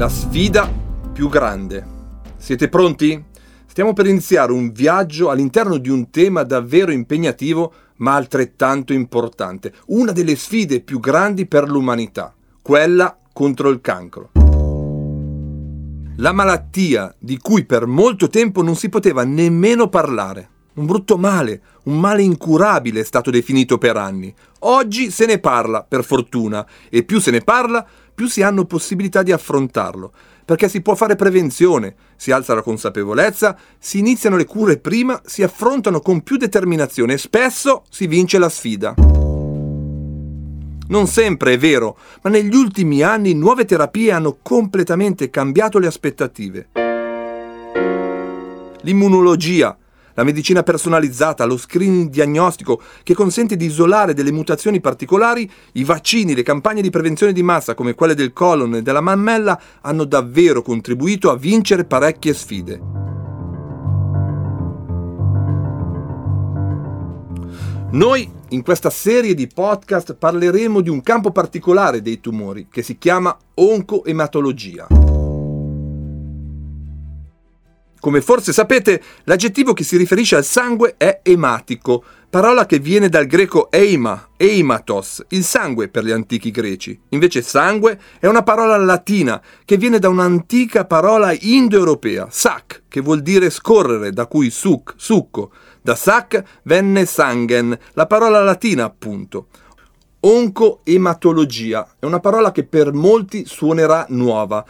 La sfida più grande. Siete pronti? Stiamo per iniziare un viaggio all'interno di un tema davvero impegnativo ma altrettanto importante, una delle sfide più grandi per l'umanità, quella contro il cancro. La malattia di cui per molto tempo non si poteva nemmeno parlare. Un brutto male, un male incurabile è stato definito per anni. Oggi se ne parla, per fortuna, e più se ne parla, più si hanno possibilità di affrontarlo, perché si può fare prevenzione, si alza la consapevolezza, si iniziano le cure prima, si affrontano con più determinazione e spesso si vince la sfida. Non sempre è vero, ma negli ultimi anni nuove terapie hanno completamente cambiato le aspettative. L'immunologia, la medicina personalizzata, lo screening diagnostico che consente di isolare delle mutazioni particolari, i vaccini, le campagne di prevenzione di massa come quelle del colon e della mammella hanno davvero contribuito a vincere parecchie sfide. Noi in questa serie di podcast parleremo di un campo particolare dei tumori che si chiama oncoematologia. Come forse sapete, l'aggettivo che si riferisce al sangue è ematico, parola che viene dal greco eima, eimatos, il sangue per gli antichi greci. Invece sangue è una parola latina che viene da un'antica parola indoeuropea, sac, che vuol dire scorrere, da cui suc, succo. Da sac venne sangen, la parola latina appunto. Oncoematologia è una parola che per molti suonerà nuova.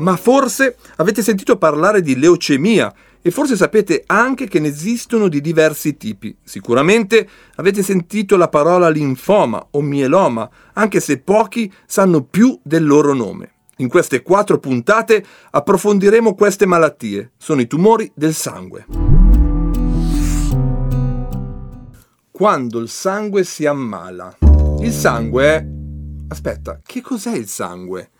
Ma forse avete sentito parlare di leucemia e forse sapete anche che ne esistono di diversi tipi. Sicuramente avete sentito la parola linfoma o mieloma, anche se pochi sanno più del loro nome. In queste quattro puntate approfondiremo queste malattie. Sono i tumori del sangue. Quando il sangue si ammala. Il sangue è... Aspetta, che cos'è il sangue?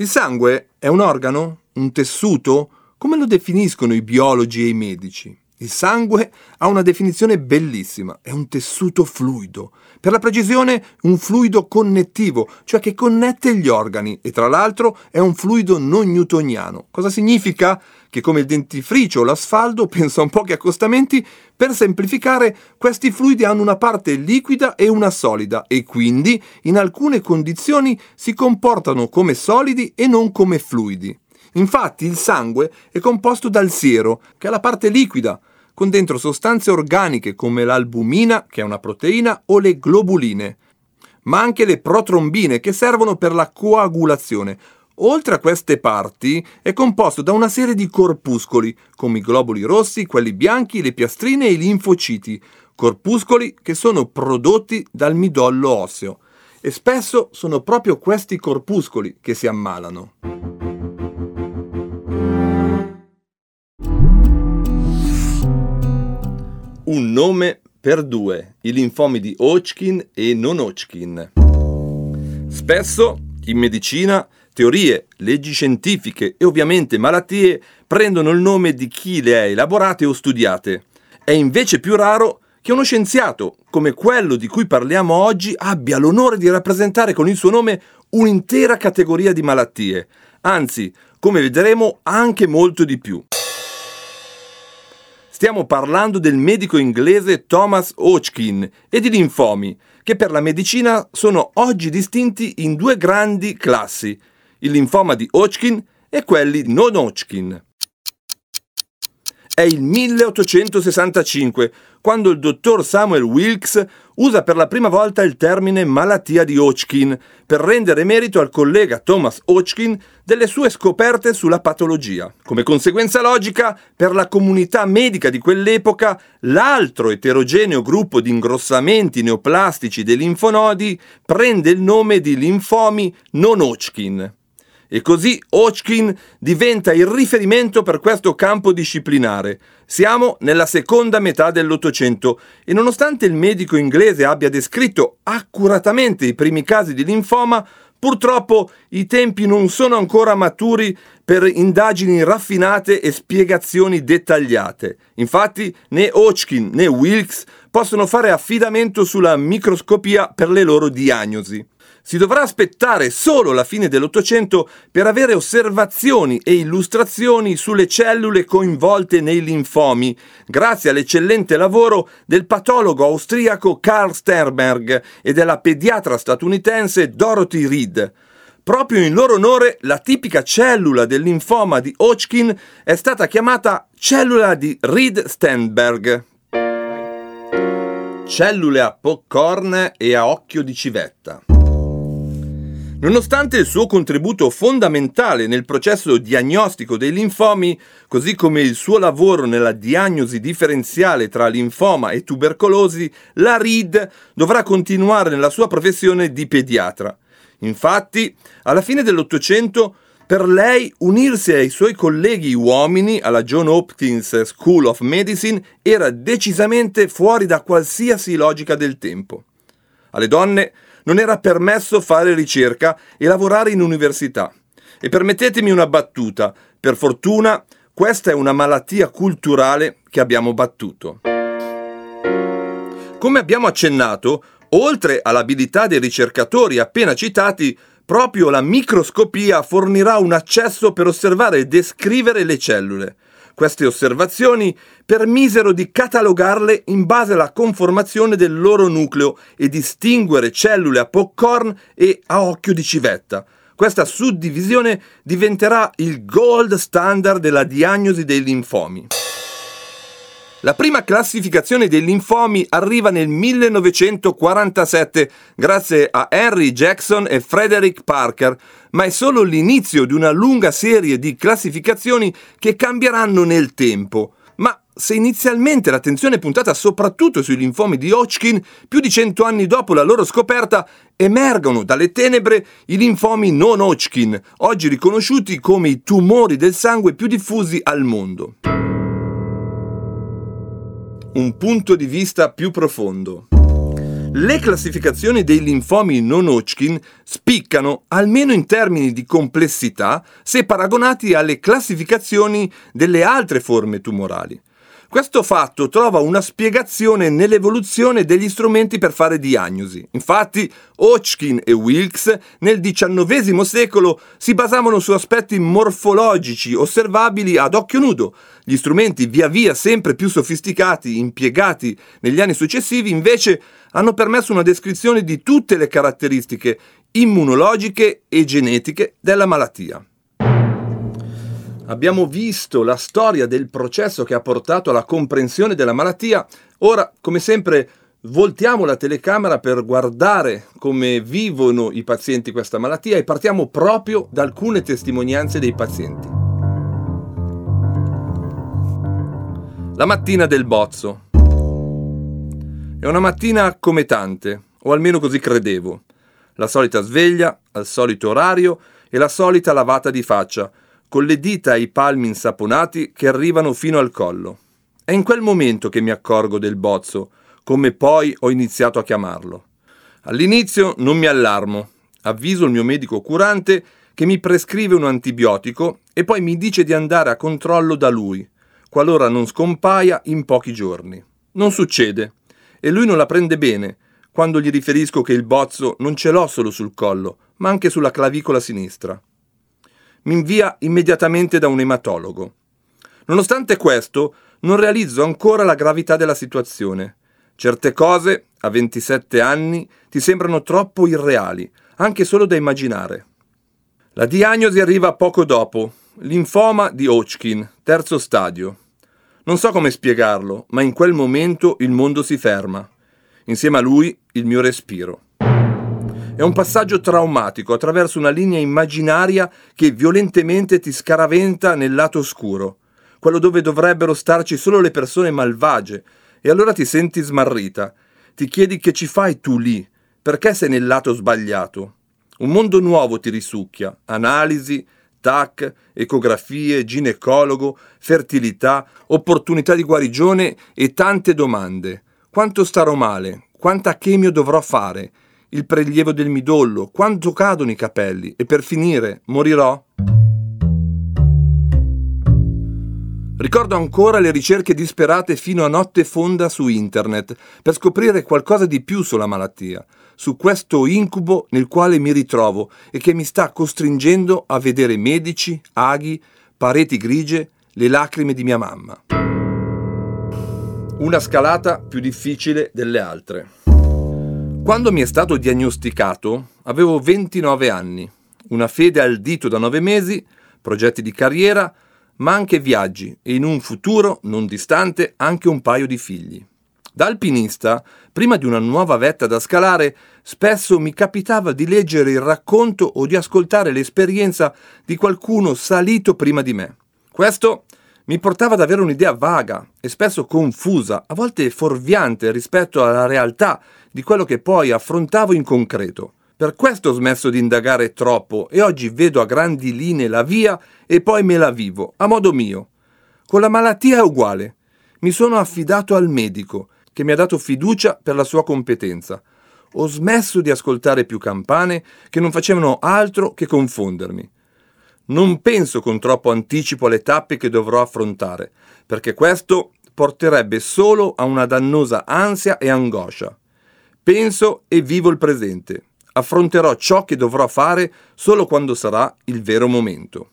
Il sangue è un organo? Un tessuto? Come lo definiscono i biologi e i medici? Il sangue ha una definizione bellissima, è un tessuto fluido. Per la precisione, un fluido connettivo, cioè che connette gli organi e tra l'altro è un fluido non newtoniano. Cosa significa? Che come il dentifricio o l'asfalto, pensa un pochi accostamenti, per semplificare, questi fluidi hanno una parte liquida e una solida e quindi in alcune condizioni si comportano come solidi e non come fluidi. Infatti il sangue è composto dal siero, che è la parte liquida, con dentro sostanze organiche come l'albumina, che è una proteina, o le globuline, ma anche le protrombine che servono per la coagulazione. Oltre a queste parti è composto da una serie di corpuscoli, come i globuli rossi, quelli bianchi, le piastrine e i linfociti, corpuscoli che sono prodotti dal midollo osseo. E spesso sono proprio questi corpuscoli che si ammalano. Un nome per due, i linfomi di Hodgkin e non Hodgkin. Spesso in medicina teorie, leggi scientifiche e ovviamente malattie prendono il nome di chi le ha elaborate o studiate. È invece più raro che uno scienziato, come quello di cui parliamo oggi, abbia l'onore di rappresentare con il suo nome un'intera categoria di malattie, anzi, come vedremo, anche molto di più. Stiamo parlando del medico inglese Thomas Hodgkin e di linfomi, che per la medicina sono oggi distinti in due grandi classi, il linfoma di Hodgkin e quelli non Hodgkin. È il 1865 quando il dottor Samuel Wilkes usa per la prima volta il termine malattia di Hodgkin per rendere merito al collega Thomas Hodgkin delle sue scoperte sulla patologia. Come conseguenza logica, per la comunità medica di quell'epoca, l'altro eterogeneo gruppo di ingrossamenti neoplastici dei linfonodi prende il nome di linfomi non Hodgkin. E così Hodgkin diventa il riferimento per questo campo disciplinare. Siamo nella seconda metà dell'Ottocento e nonostante il medico inglese abbia descritto accuratamente i primi casi di linfoma, purtroppo i tempi non sono ancora maturi per indagini raffinate e spiegazioni dettagliate. Infatti né Hodgkin né Wilkes possono fare affidamento sulla microscopia per le loro diagnosi. Si dovrà aspettare solo la fine dell'Ottocento per avere osservazioni e illustrazioni sulle cellule coinvolte nei linfomi, grazie all'eccellente lavoro del patologo austriaco Karl Sternberg e della pediatra statunitense Dorothy Reed. Proprio in loro onore la tipica cellula del linfoma di Hodgkin è stata chiamata cellula di Reed-Sternberg. Cellule a popcorn e a occhio di civetta. Nonostante il suo contributo fondamentale nel processo diagnostico dei linfomi, così come il suo lavoro nella diagnosi differenziale tra linfoma e tubercolosi, la Reed dovrà continuare nella sua professione di pediatra. Infatti, alla fine dell'Ottocento, per lei unirsi ai suoi colleghi uomini alla John Hopkins School of Medicine era decisamente fuori da qualsiasi logica del tempo. Alle donne non era permesso fare ricerca e lavorare in università. E permettetemi una battuta, per fortuna questa è una malattia culturale che abbiamo battuto. Come abbiamo accennato, oltre all'abilità dei ricercatori appena citati, proprio la microscopia fornirà un accesso per osservare e descrivere le cellule. Queste osservazioni permisero di catalogarle in base alla conformazione del loro nucleo e distinguere cellule a popcorn e a occhio di civetta. Questa suddivisione diventerà il gold standard della diagnosi dei linfomi. La prima classificazione dei linfomi arriva nel 1947 grazie a Henry Jackson e Frederick Parker, ma è solo l'inizio di una lunga serie di classificazioni che cambieranno nel tempo. Ma se inizialmente l'attenzione è puntata soprattutto sui linfomi di Hodgkin, più di cento anni dopo la loro scoperta emergono dalle tenebre i linfomi non Hodgkin, oggi riconosciuti come i tumori del sangue più diffusi al mondo un punto di vista più profondo. Le classificazioni dei linfomi non Hodgkin spiccano, almeno in termini di complessità, se paragonati alle classificazioni delle altre forme tumorali. Questo fatto trova una spiegazione nell'evoluzione degli strumenti per fare diagnosi. Infatti, Hodgkin e Wilkes nel XIX secolo si basavano su aspetti morfologici osservabili ad occhio nudo. Gli strumenti via via sempre più sofisticati impiegati negli anni successivi invece hanno permesso una descrizione di tutte le caratteristiche immunologiche e genetiche della malattia. Abbiamo visto la storia del processo che ha portato alla comprensione della malattia. Ora, come sempre, voltiamo la telecamera per guardare come vivono i pazienti questa malattia e partiamo proprio da alcune testimonianze dei pazienti. La mattina del bozzo. È una mattina come tante, o almeno così credevo. La solita sveglia, al solito orario e la solita lavata di faccia con le dita e i palmi insaponati che arrivano fino al collo. È in quel momento che mi accorgo del bozzo, come poi ho iniziato a chiamarlo. All'inizio non mi allarmo, avviso il mio medico curante che mi prescrive un antibiotico e poi mi dice di andare a controllo da lui, qualora non scompaia in pochi giorni. Non succede, e lui non la prende bene quando gli riferisco che il bozzo non ce l'ho solo sul collo, ma anche sulla clavicola sinistra mi invia immediatamente da un ematologo. Nonostante questo, non realizzo ancora la gravità della situazione. Certe cose, a 27 anni, ti sembrano troppo irreali, anche solo da immaginare. La diagnosi arriva poco dopo, linfoma di Hodgkin, terzo stadio. Non so come spiegarlo, ma in quel momento il mondo si ferma. Insieme a lui il mio respiro. È un passaggio traumatico attraverso una linea immaginaria che violentemente ti scaraventa nel lato oscuro, quello dove dovrebbero starci solo le persone malvagie, e allora ti senti smarrita. Ti chiedi che ci fai tu lì, perché sei nel lato sbagliato. Un mondo nuovo ti risucchia, analisi, TAC, ecografie, ginecologo, fertilità, opportunità di guarigione e tante domande. Quanto starò male? Quanta chemio dovrò fare? Il prelievo del midollo, quanto cadono i capelli e per finire morirò? Ricordo ancora le ricerche disperate fino a notte fonda su internet per scoprire qualcosa di più sulla malattia, su questo incubo nel quale mi ritrovo e che mi sta costringendo a vedere medici, aghi, pareti grigie, le lacrime di mia mamma. Una scalata più difficile delle altre. Quando mi è stato diagnosticato avevo 29 anni, una fede al dito da 9 mesi, progetti di carriera, ma anche viaggi e in un futuro non distante anche un paio di figli. Da alpinista, prima di una nuova vetta da scalare, spesso mi capitava di leggere il racconto o di ascoltare l'esperienza di qualcuno salito prima di me. Questo mi portava ad avere un'idea vaga e spesso confusa, a volte fuorviante rispetto alla realtà di quello che poi affrontavo in concreto. Per questo ho smesso di indagare troppo e oggi vedo a grandi linee la via e poi me la vivo, a modo mio. Con la malattia è uguale. Mi sono affidato al medico, che mi ha dato fiducia per la sua competenza. Ho smesso di ascoltare più campane che non facevano altro che confondermi. Non penso con troppo anticipo alle tappe che dovrò affrontare, perché questo porterebbe solo a una dannosa ansia e angoscia. Penso e vivo il presente affronterò ciò che dovrò fare solo quando sarà il vero momento.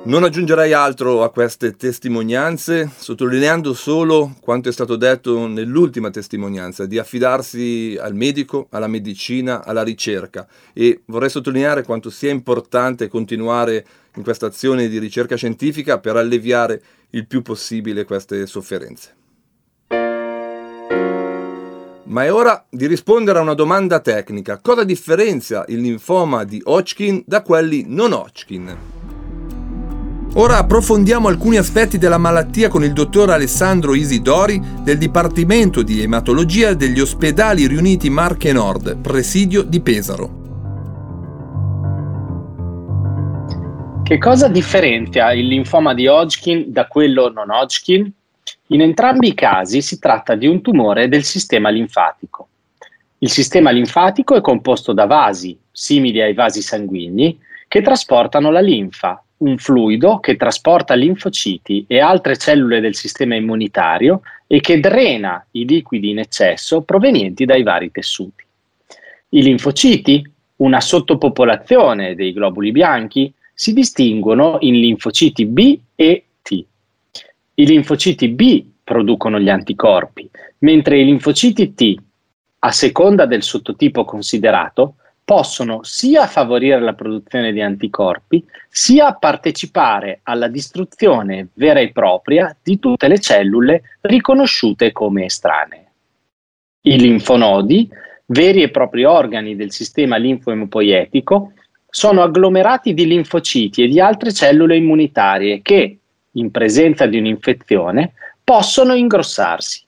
Non aggiungerei altro a queste testimonianze, sottolineando solo quanto è stato detto nell'ultima testimonianza, di affidarsi al medico, alla medicina, alla ricerca e vorrei sottolineare quanto sia importante continuare in questa azione di ricerca scientifica per alleviare il più possibile queste sofferenze. Ma è ora di rispondere a una domanda tecnica. Cosa differenzia il linfoma di Hodgkin da quelli non Hodgkin? Ora approfondiamo alcuni aspetti della malattia con il dottor Alessandro Isidori del Dipartimento di Ematologia degli Ospedali Riuniti Marche Nord, presidio di Pesaro. Che cosa differenzia il linfoma di Hodgkin da quello non Hodgkin? In entrambi i casi si tratta di un tumore del sistema linfatico. Il sistema linfatico è composto da vasi, simili ai vasi sanguigni, che trasportano la linfa, un fluido che trasporta linfociti e altre cellule del sistema immunitario e che drena i liquidi in eccesso provenienti dai vari tessuti. I linfociti, una sottopopolazione dei globuli bianchi, si distinguono in linfociti B e i linfociti B producono gli anticorpi, mentre i linfociti T, a seconda del sottotipo considerato, possono sia favorire la produzione di anticorpi, sia partecipare alla distruzione vera e propria di tutte le cellule riconosciute come estranee. I linfonodi, veri e propri organi del sistema linfoemopoietico, sono agglomerati di linfociti e di altre cellule immunitarie che, in presenza di un'infezione, possono ingrossarsi.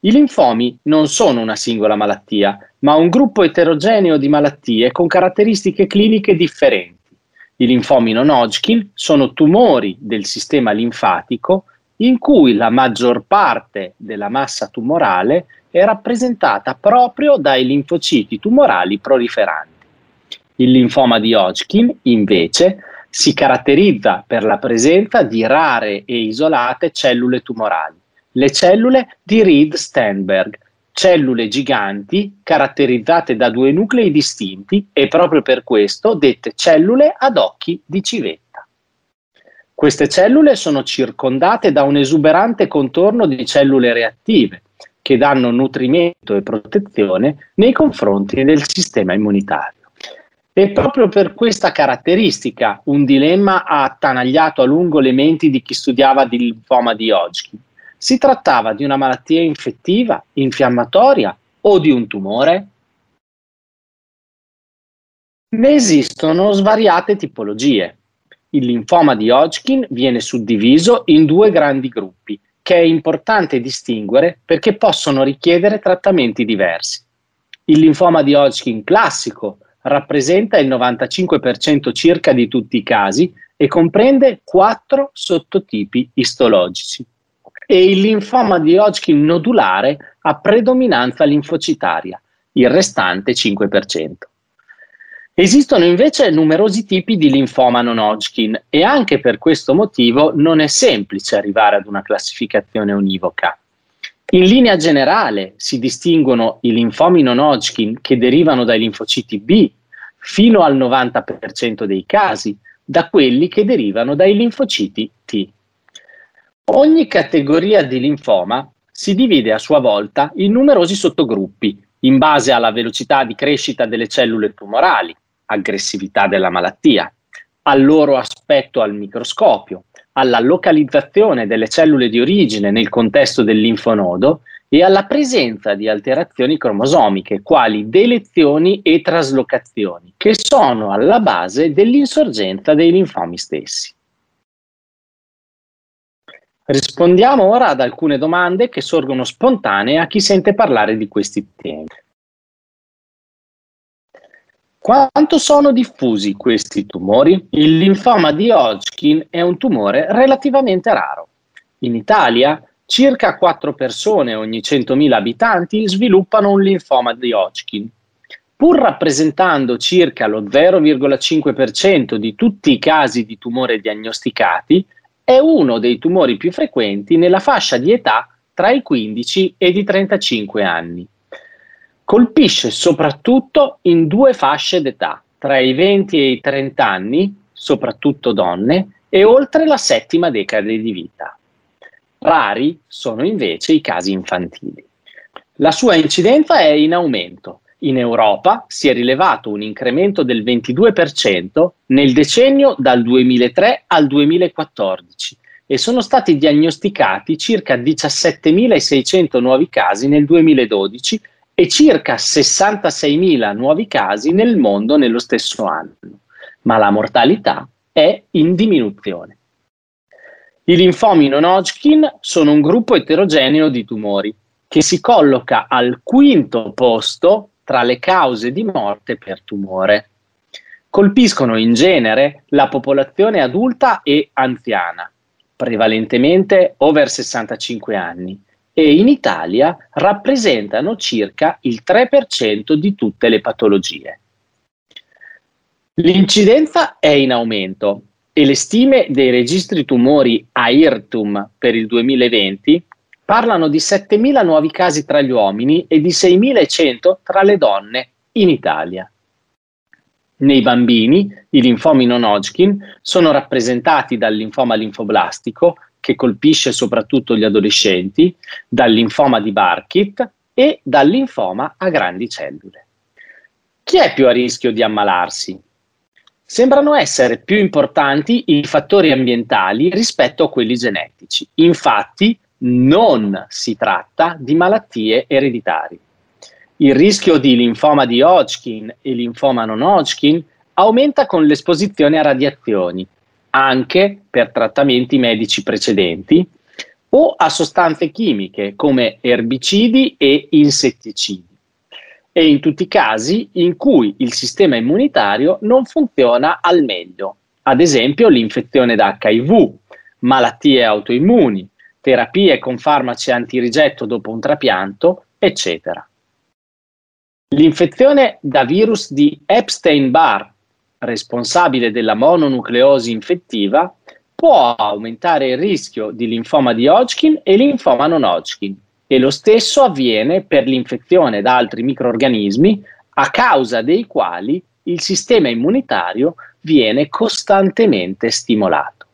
I linfomi non sono una singola malattia, ma un gruppo eterogeneo di malattie con caratteristiche cliniche differenti. I linfomi non Hodgkin sono tumori del sistema linfatico in cui la maggior parte della massa tumorale è rappresentata proprio dai linfociti tumorali proliferanti. Il linfoma di Hodgkin, invece, si caratterizza per la presenza di rare e isolate cellule tumorali, le cellule di Reed-Steinberg, cellule giganti caratterizzate da due nuclei distinti e proprio per questo dette cellule ad occhi di civetta. Queste cellule sono circondate da un esuberante contorno di cellule reattive che danno nutrimento e protezione nei confronti del sistema immunitario. E proprio per questa caratteristica un dilemma ha attanagliato a lungo le menti di chi studiava il linfoma di Hodgkin. Si trattava di una malattia infettiva, infiammatoria o di un tumore? Ne esistono svariate tipologie. Il linfoma di Hodgkin viene suddiviso in due grandi gruppi, che è importante distinguere perché possono richiedere trattamenti diversi. Il linfoma di Hodgkin classico, rappresenta il 95% circa di tutti i casi e comprende quattro sottotipi istologici. E il linfoma di Hodgkin nodulare ha predominanza linfocitaria, il restante 5%. Esistono invece numerosi tipi di linfoma non Hodgkin e anche per questo motivo non è semplice arrivare ad una classificazione univoca. In linea generale si distinguono i linfomi non Hodgkin che derivano dai linfociti B fino al 90% dei casi da quelli che derivano dai linfociti T. Ogni categoria di linfoma si divide a sua volta in numerosi sottogruppi in base alla velocità di crescita delle cellule tumorali, aggressività della malattia, al loro aspetto al microscopio, alla localizzazione delle cellule di origine nel contesto del linfonodo e alla presenza di alterazioni cromosomiche, quali delezioni e traslocazioni, che sono alla base dell'insorgenza dei linfomi stessi. Rispondiamo ora ad alcune domande che sorgono spontanee a chi sente parlare di questi temi. Quanto sono diffusi questi tumori? Il linfoma di Hodgkin è un tumore relativamente raro. In Italia circa 4 persone ogni 100.000 abitanti sviluppano un linfoma di Hodgkin. Pur rappresentando circa lo 0,5% di tutti i casi di tumore diagnosticati, è uno dei tumori più frequenti nella fascia di età tra i 15 e i 35 anni. Colpisce soprattutto in due fasce d'età, tra i 20 e i 30 anni, soprattutto donne, e oltre la settima decade di vita. Rari sono invece i casi infantili. La sua incidenza è in aumento. In Europa si è rilevato un incremento del 22% nel decennio dal 2003 al 2014 e sono stati diagnosticati circa 17.600 nuovi casi nel 2012 e circa 66.000 nuovi casi nel mondo nello stesso anno, ma la mortalità è in diminuzione. I linfomi non Hodgkin sono un gruppo eterogeneo di tumori che si colloca al quinto posto tra le cause di morte per tumore. Colpiscono in genere la popolazione adulta e anziana, prevalentemente over 65 anni, e in Italia rappresentano circa il 3% di tutte le patologie. L'incidenza è in aumento e le stime dei registri tumori AIRTUM per il 2020 parlano di 7.000 nuovi casi tra gli uomini e di 6.100 tra le donne in Italia. Nei bambini i linfomi non Hodgkin sono rappresentati dal linfoma linfoblastico, che colpisce soprattutto gli adolescenti, dal linfoma di Burkitt e dal linfoma a grandi cellule. Chi è più a rischio di ammalarsi? Sembrano essere più importanti i fattori ambientali rispetto a quelli genetici. Infatti, non si tratta di malattie ereditarie. Il rischio di linfoma di Hodgkin e linfoma non Hodgkin aumenta con l'esposizione a radiazioni, anche per trattamenti medici precedenti o a sostanze chimiche come erbicidi e insetticidi e in tutti i casi in cui il sistema immunitario non funziona al meglio, ad esempio l'infezione da HIV, malattie autoimmuni, terapie con farmaci antirigetto dopo un trapianto, eccetera. L'infezione da virus di Epstein-Barr responsabile della mononucleosi infettiva, può aumentare il rischio di linfoma di Hodgkin e linfoma non Hodgkin e lo stesso avviene per l'infezione da altri microorganismi a causa dei quali il sistema immunitario viene costantemente stimolato.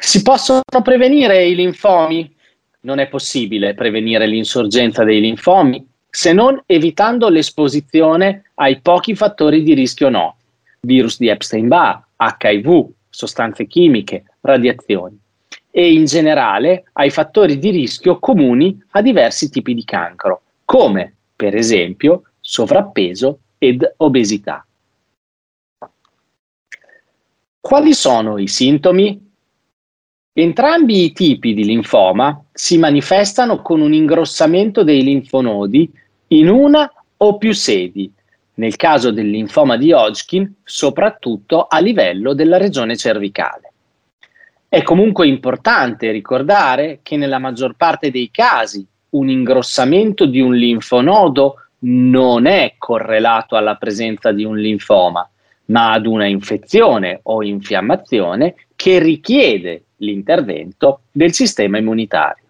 Si possono prevenire i linfomi? Non è possibile prevenire l'insorgenza dei linfomi se non evitando l'esposizione ai pochi fattori di rischio noti, virus di Epstein-Barr, HIV, sostanze chimiche, radiazioni, e in generale ai fattori di rischio comuni a diversi tipi di cancro, come per esempio sovrappeso ed obesità. Quali sono i sintomi? Entrambi i tipi di linfoma si manifestano con un ingrossamento dei linfonodi in una o più sedi, nel caso del linfoma di Hodgkin soprattutto a livello della regione cervicale. È comunque importante ricordare che nella maggior parte dei casi un ingrossamento di un linfonodo non è correlato alla presenza di un linfoma, ma ad una infezione o infiammazione che richiede l'intervento del sistema immunitario.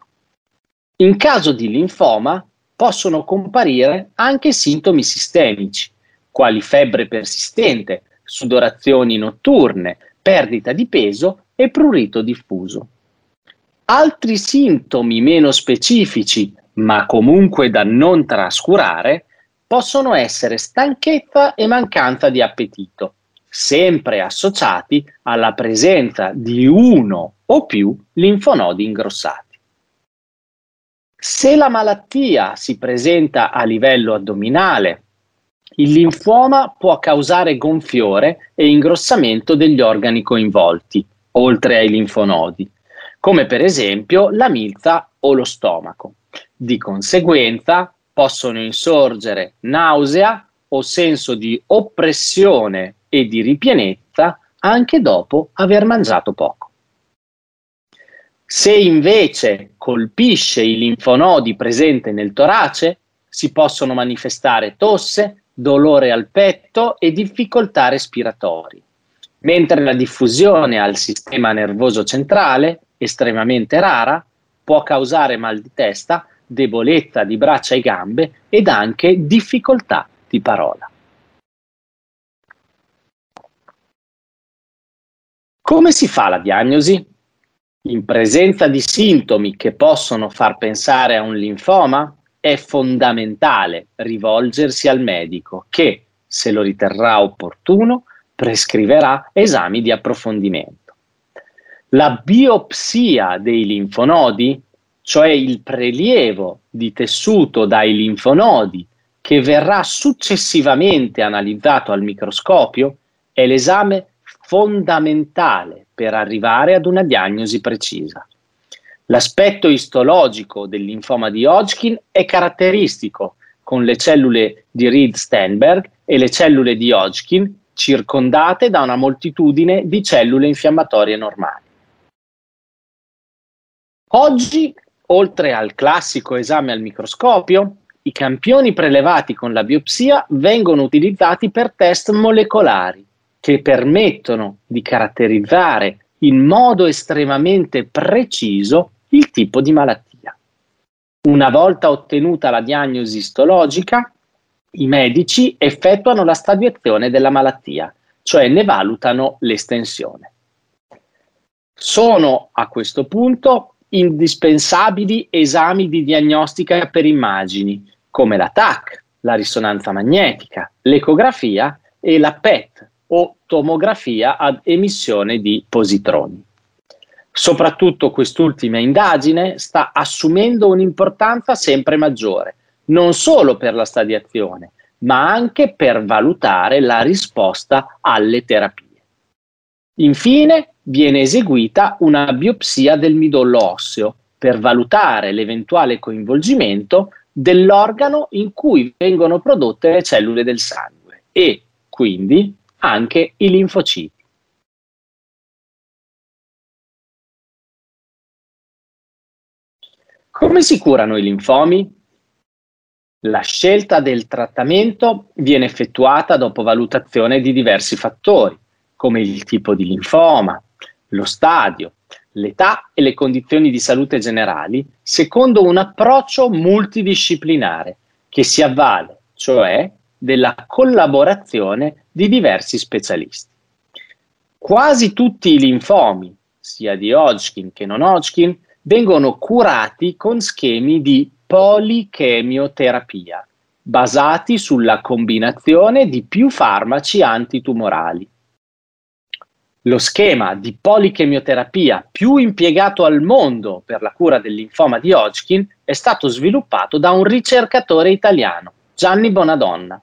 In caso di linfoma possono comparire anche sintomi sistemici, quali febbre persistente, sudorazioni notturne, perdita di peso e prurito diffuso. Altri sintomi meno specifici, ma comunque da non trascurare, possono essere stanchezza e mancanza di appetito, sempre associati alla presenza di uno o più linfonodi ingrossati. Se la malattia si presenta a livello addominale, il linfoma può causare gonfiore e ingrossamento degli organi coinvolti, oltre ai linfonodi, come per esempio la milza o lo stomaco. Di conseguenza possono insorgere nausea o senso di oppressione e di ripienezza anche dopo aver mangiato poco. Se invece colpisce i linfonodi presenti nel torace, si possono manifestare tosse, dolore al petto e difficoltà respiratori, mentre la diffusione al sistema nervoso centrale estremamente rara, può causare mal di testa, debolezza di braccia e gambe ed anche difficoltà di parola. Come si fa la diagnosi? In presenza di sintomi che possono far pensare a un linfoma, è fondamentale rivolgersi al medico che, se lo riterrà opportuno, prescriverà esami di approfondimento. La biopsia dei linfonodi, cioè il prelievo di tessuto dai linfonodi che verrà successivamente analizzato al microscopio, è l'esame fondamentale per arrivare ad una diagnosi precisa. L'aspetto istologico del linfoma di Hodgkin è caratteristico, con le cellule di Reed-Steinberg e le cellule di Hodgkin circondate da una moltitudine di cellule infiammatorie normali. Oggi, oltre al classico esame al microscopio, i campioni prelevati con la biopsia vengono utilizzati per test molecolari che permettono di caratterizzare in modo estremamente preciso il tipo di malattia. Una volta ottenuta la diagnosi istologica, i medici effettuano la stadiazione della malattia, cioè ne valutano l'estensione. Sono a questo punto indispensabili esami di diagnostica per immagini, come la TAC, la risonanza magnetica, l'ecografia e la PET o tomografia ad emissione di positroni. Soprattutto quest'ultima indagine sta assumendo un'importanza sempre maggiore, non solo per la stadiazione, ma anche per valutare la risposta alle terapie. Infine, viene eseguita una biopsia del midollo osseo per valutare l'eventuale coinvolgimento dell'organo in cui vengono prodotte le cellule del sangue e quindi anche i linfociti. Come si curano i linfomi? La scelta del trattamento viene effettuata dopo valutazione di diversi fattori, come il tipo di linfoma, lo stadio, l'età e le condizioni di salute generali secondo un approccio multidisciplinare che si avvale, cioè, della collaborazione di diversi specialisti. Quasi tutti i linfomi, sia di Hodgkin che non Hodgkin, vengono curati con schemi di polichemioterapia, basati sulla combinazione di più farmaci antitumorali lo schema di polichemioterapia più impiegato al mondo per la cura del linfoma di Hodgkin è stato sviluppato da un ricercatore italiano, Gianni Bonadonna.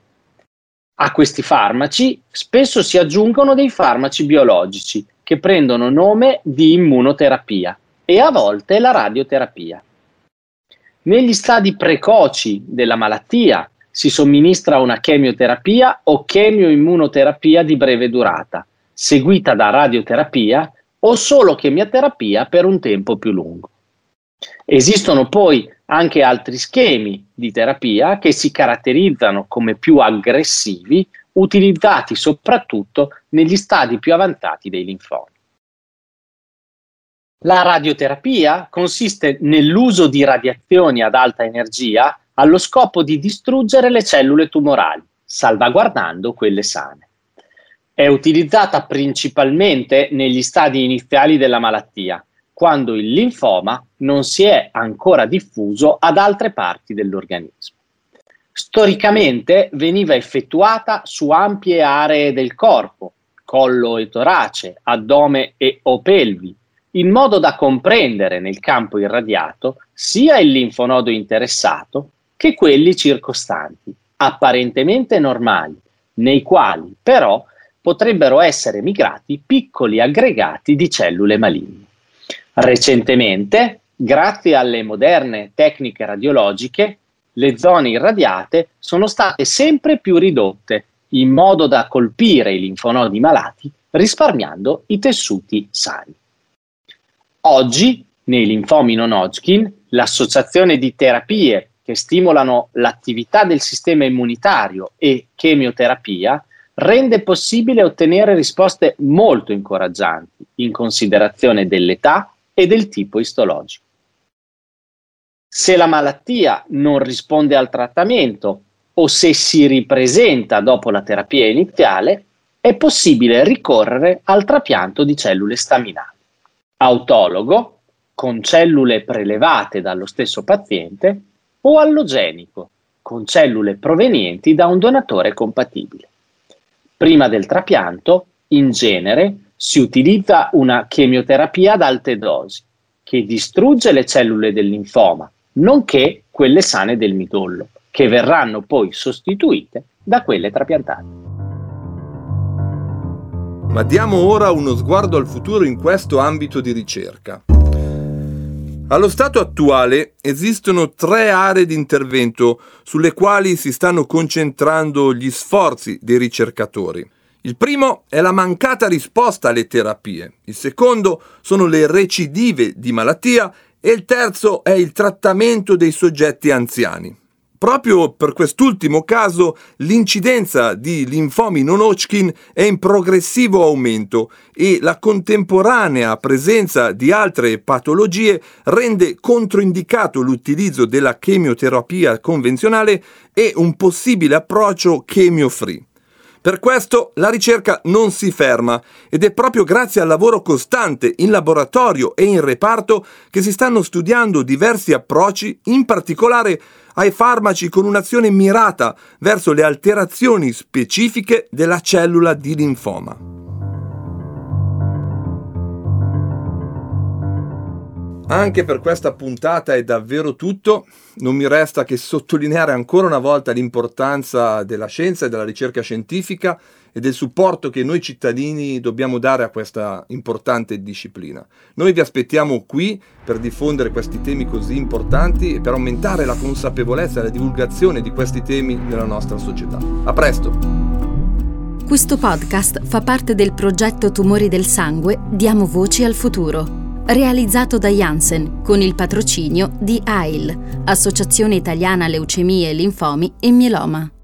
A questi farmaci spesso si aggiungono dei farmaci biologici che prendono nome di immunoterapia e a volte la radioterapia. Negli stadi precoci della malattia si somministra una chemioterapia o chemioimmunoterapia di breve durata seguita da radioterapia o solo chemioterapia per un tempo più lungo. Esistono poi anche altri schemi di terapia che si caratterizzano come più aggressivi, utilizzati soprattutto negli stadi più avanzati dei linfomi. La radioterapia consiste nell'uso di radiazioni ad alta energia allo scopo di distruggere le cellule tumorali, salvaguardando quelle sane. È utilizzata principalmente negli stadi iniziali della malattia, quando il linfoma non si è ancora diffuso ad altre parti dell'organismo. Storicamente veniva effettuata su ampie aree del corpo, collo e torace, addome e o pelvi, in modo da comprendere nel campo irradiato sia il linfonodo interessato che quelli circostanti, apparentemente normali, nei quali però potrebbero essere migrati piccoli aggregati di cellule maligne. Recentemente, grazie alle moderne tecniche radiologiche, le zone irradiate sono state sempre più ridotte in modo da colpire i linfonodi malati risparmiando i tessuti sani. Oggi, nei linfomi non Hodgkin, l'associazione di terapie che stimolano l'attività del sistema immunitario e chemioterapia rende possibile ottenere risposte molto incoraggianti in considerazione dell'età e del tipo istologico. Se la malattia non risponde al trattamento o se si ripresenta dopo la terapia iniziale, è possibile ricorrere al trapianto di cellule staminali. Autologo, con cellule prelevate dallo stesso paziente, o allogenico, con cellule provenienti da un donatore compatibile. Prima del trapianto, in genere, si utilizza una chemioterapia ad alte dosi che distrugge le cellule del linfoma, nonché quelle sane del midollo, che verranno poi sostituite da quelle trapiantate. Ma diamo ora uno sguardo al futuro in questo ambito di ricerca. Allo stato attuale esistono tre aree di intervento sulle quali si stanno concentrando gli sforzi dei ricercatori. Il primo è la mancata risposta alle terapie, il secondo sono le recidive di malattia e il terzo è il trattamento dei soggetti anziani. Proprio per quest'ultimo caso l'incidenza di linfomi non Hodgkin è in progressivo aumento e la contemporanea presenza di altre patologie rende controindicato l'utilizzo della chemioterapia convenzionale e un possibile approccio chemio-free. Per questo la ricerca non si ferma ed è proprio grazie al lavoro costante in laboratorio e in reparto che si stanno studiando diversi approcci, in particolare ai farmaci con un'azione mirata verso le alterazioni specifiche della cellula di linfoma. Anche per questa puntata è davvero tutto, non mi resta che sottolineare ancora una volta l'importanza della scienza e della ricerca scientifica e del supporto che noi cittadini dobbiamo dare a questa importante disciplina. Noi vi aspettiamo qui per diffondere questi temi così importanti e per aumentare la consapevolezza e la divulgazione di questi temi nella nostra società. A presto! Questo podcast fa parte del progetto Tumori del Sangue Diamo voci al futuro realizzato da Janssen con il patrocinio di AIL, Associazione Italiana Leucemie Linfomi e Mieloma.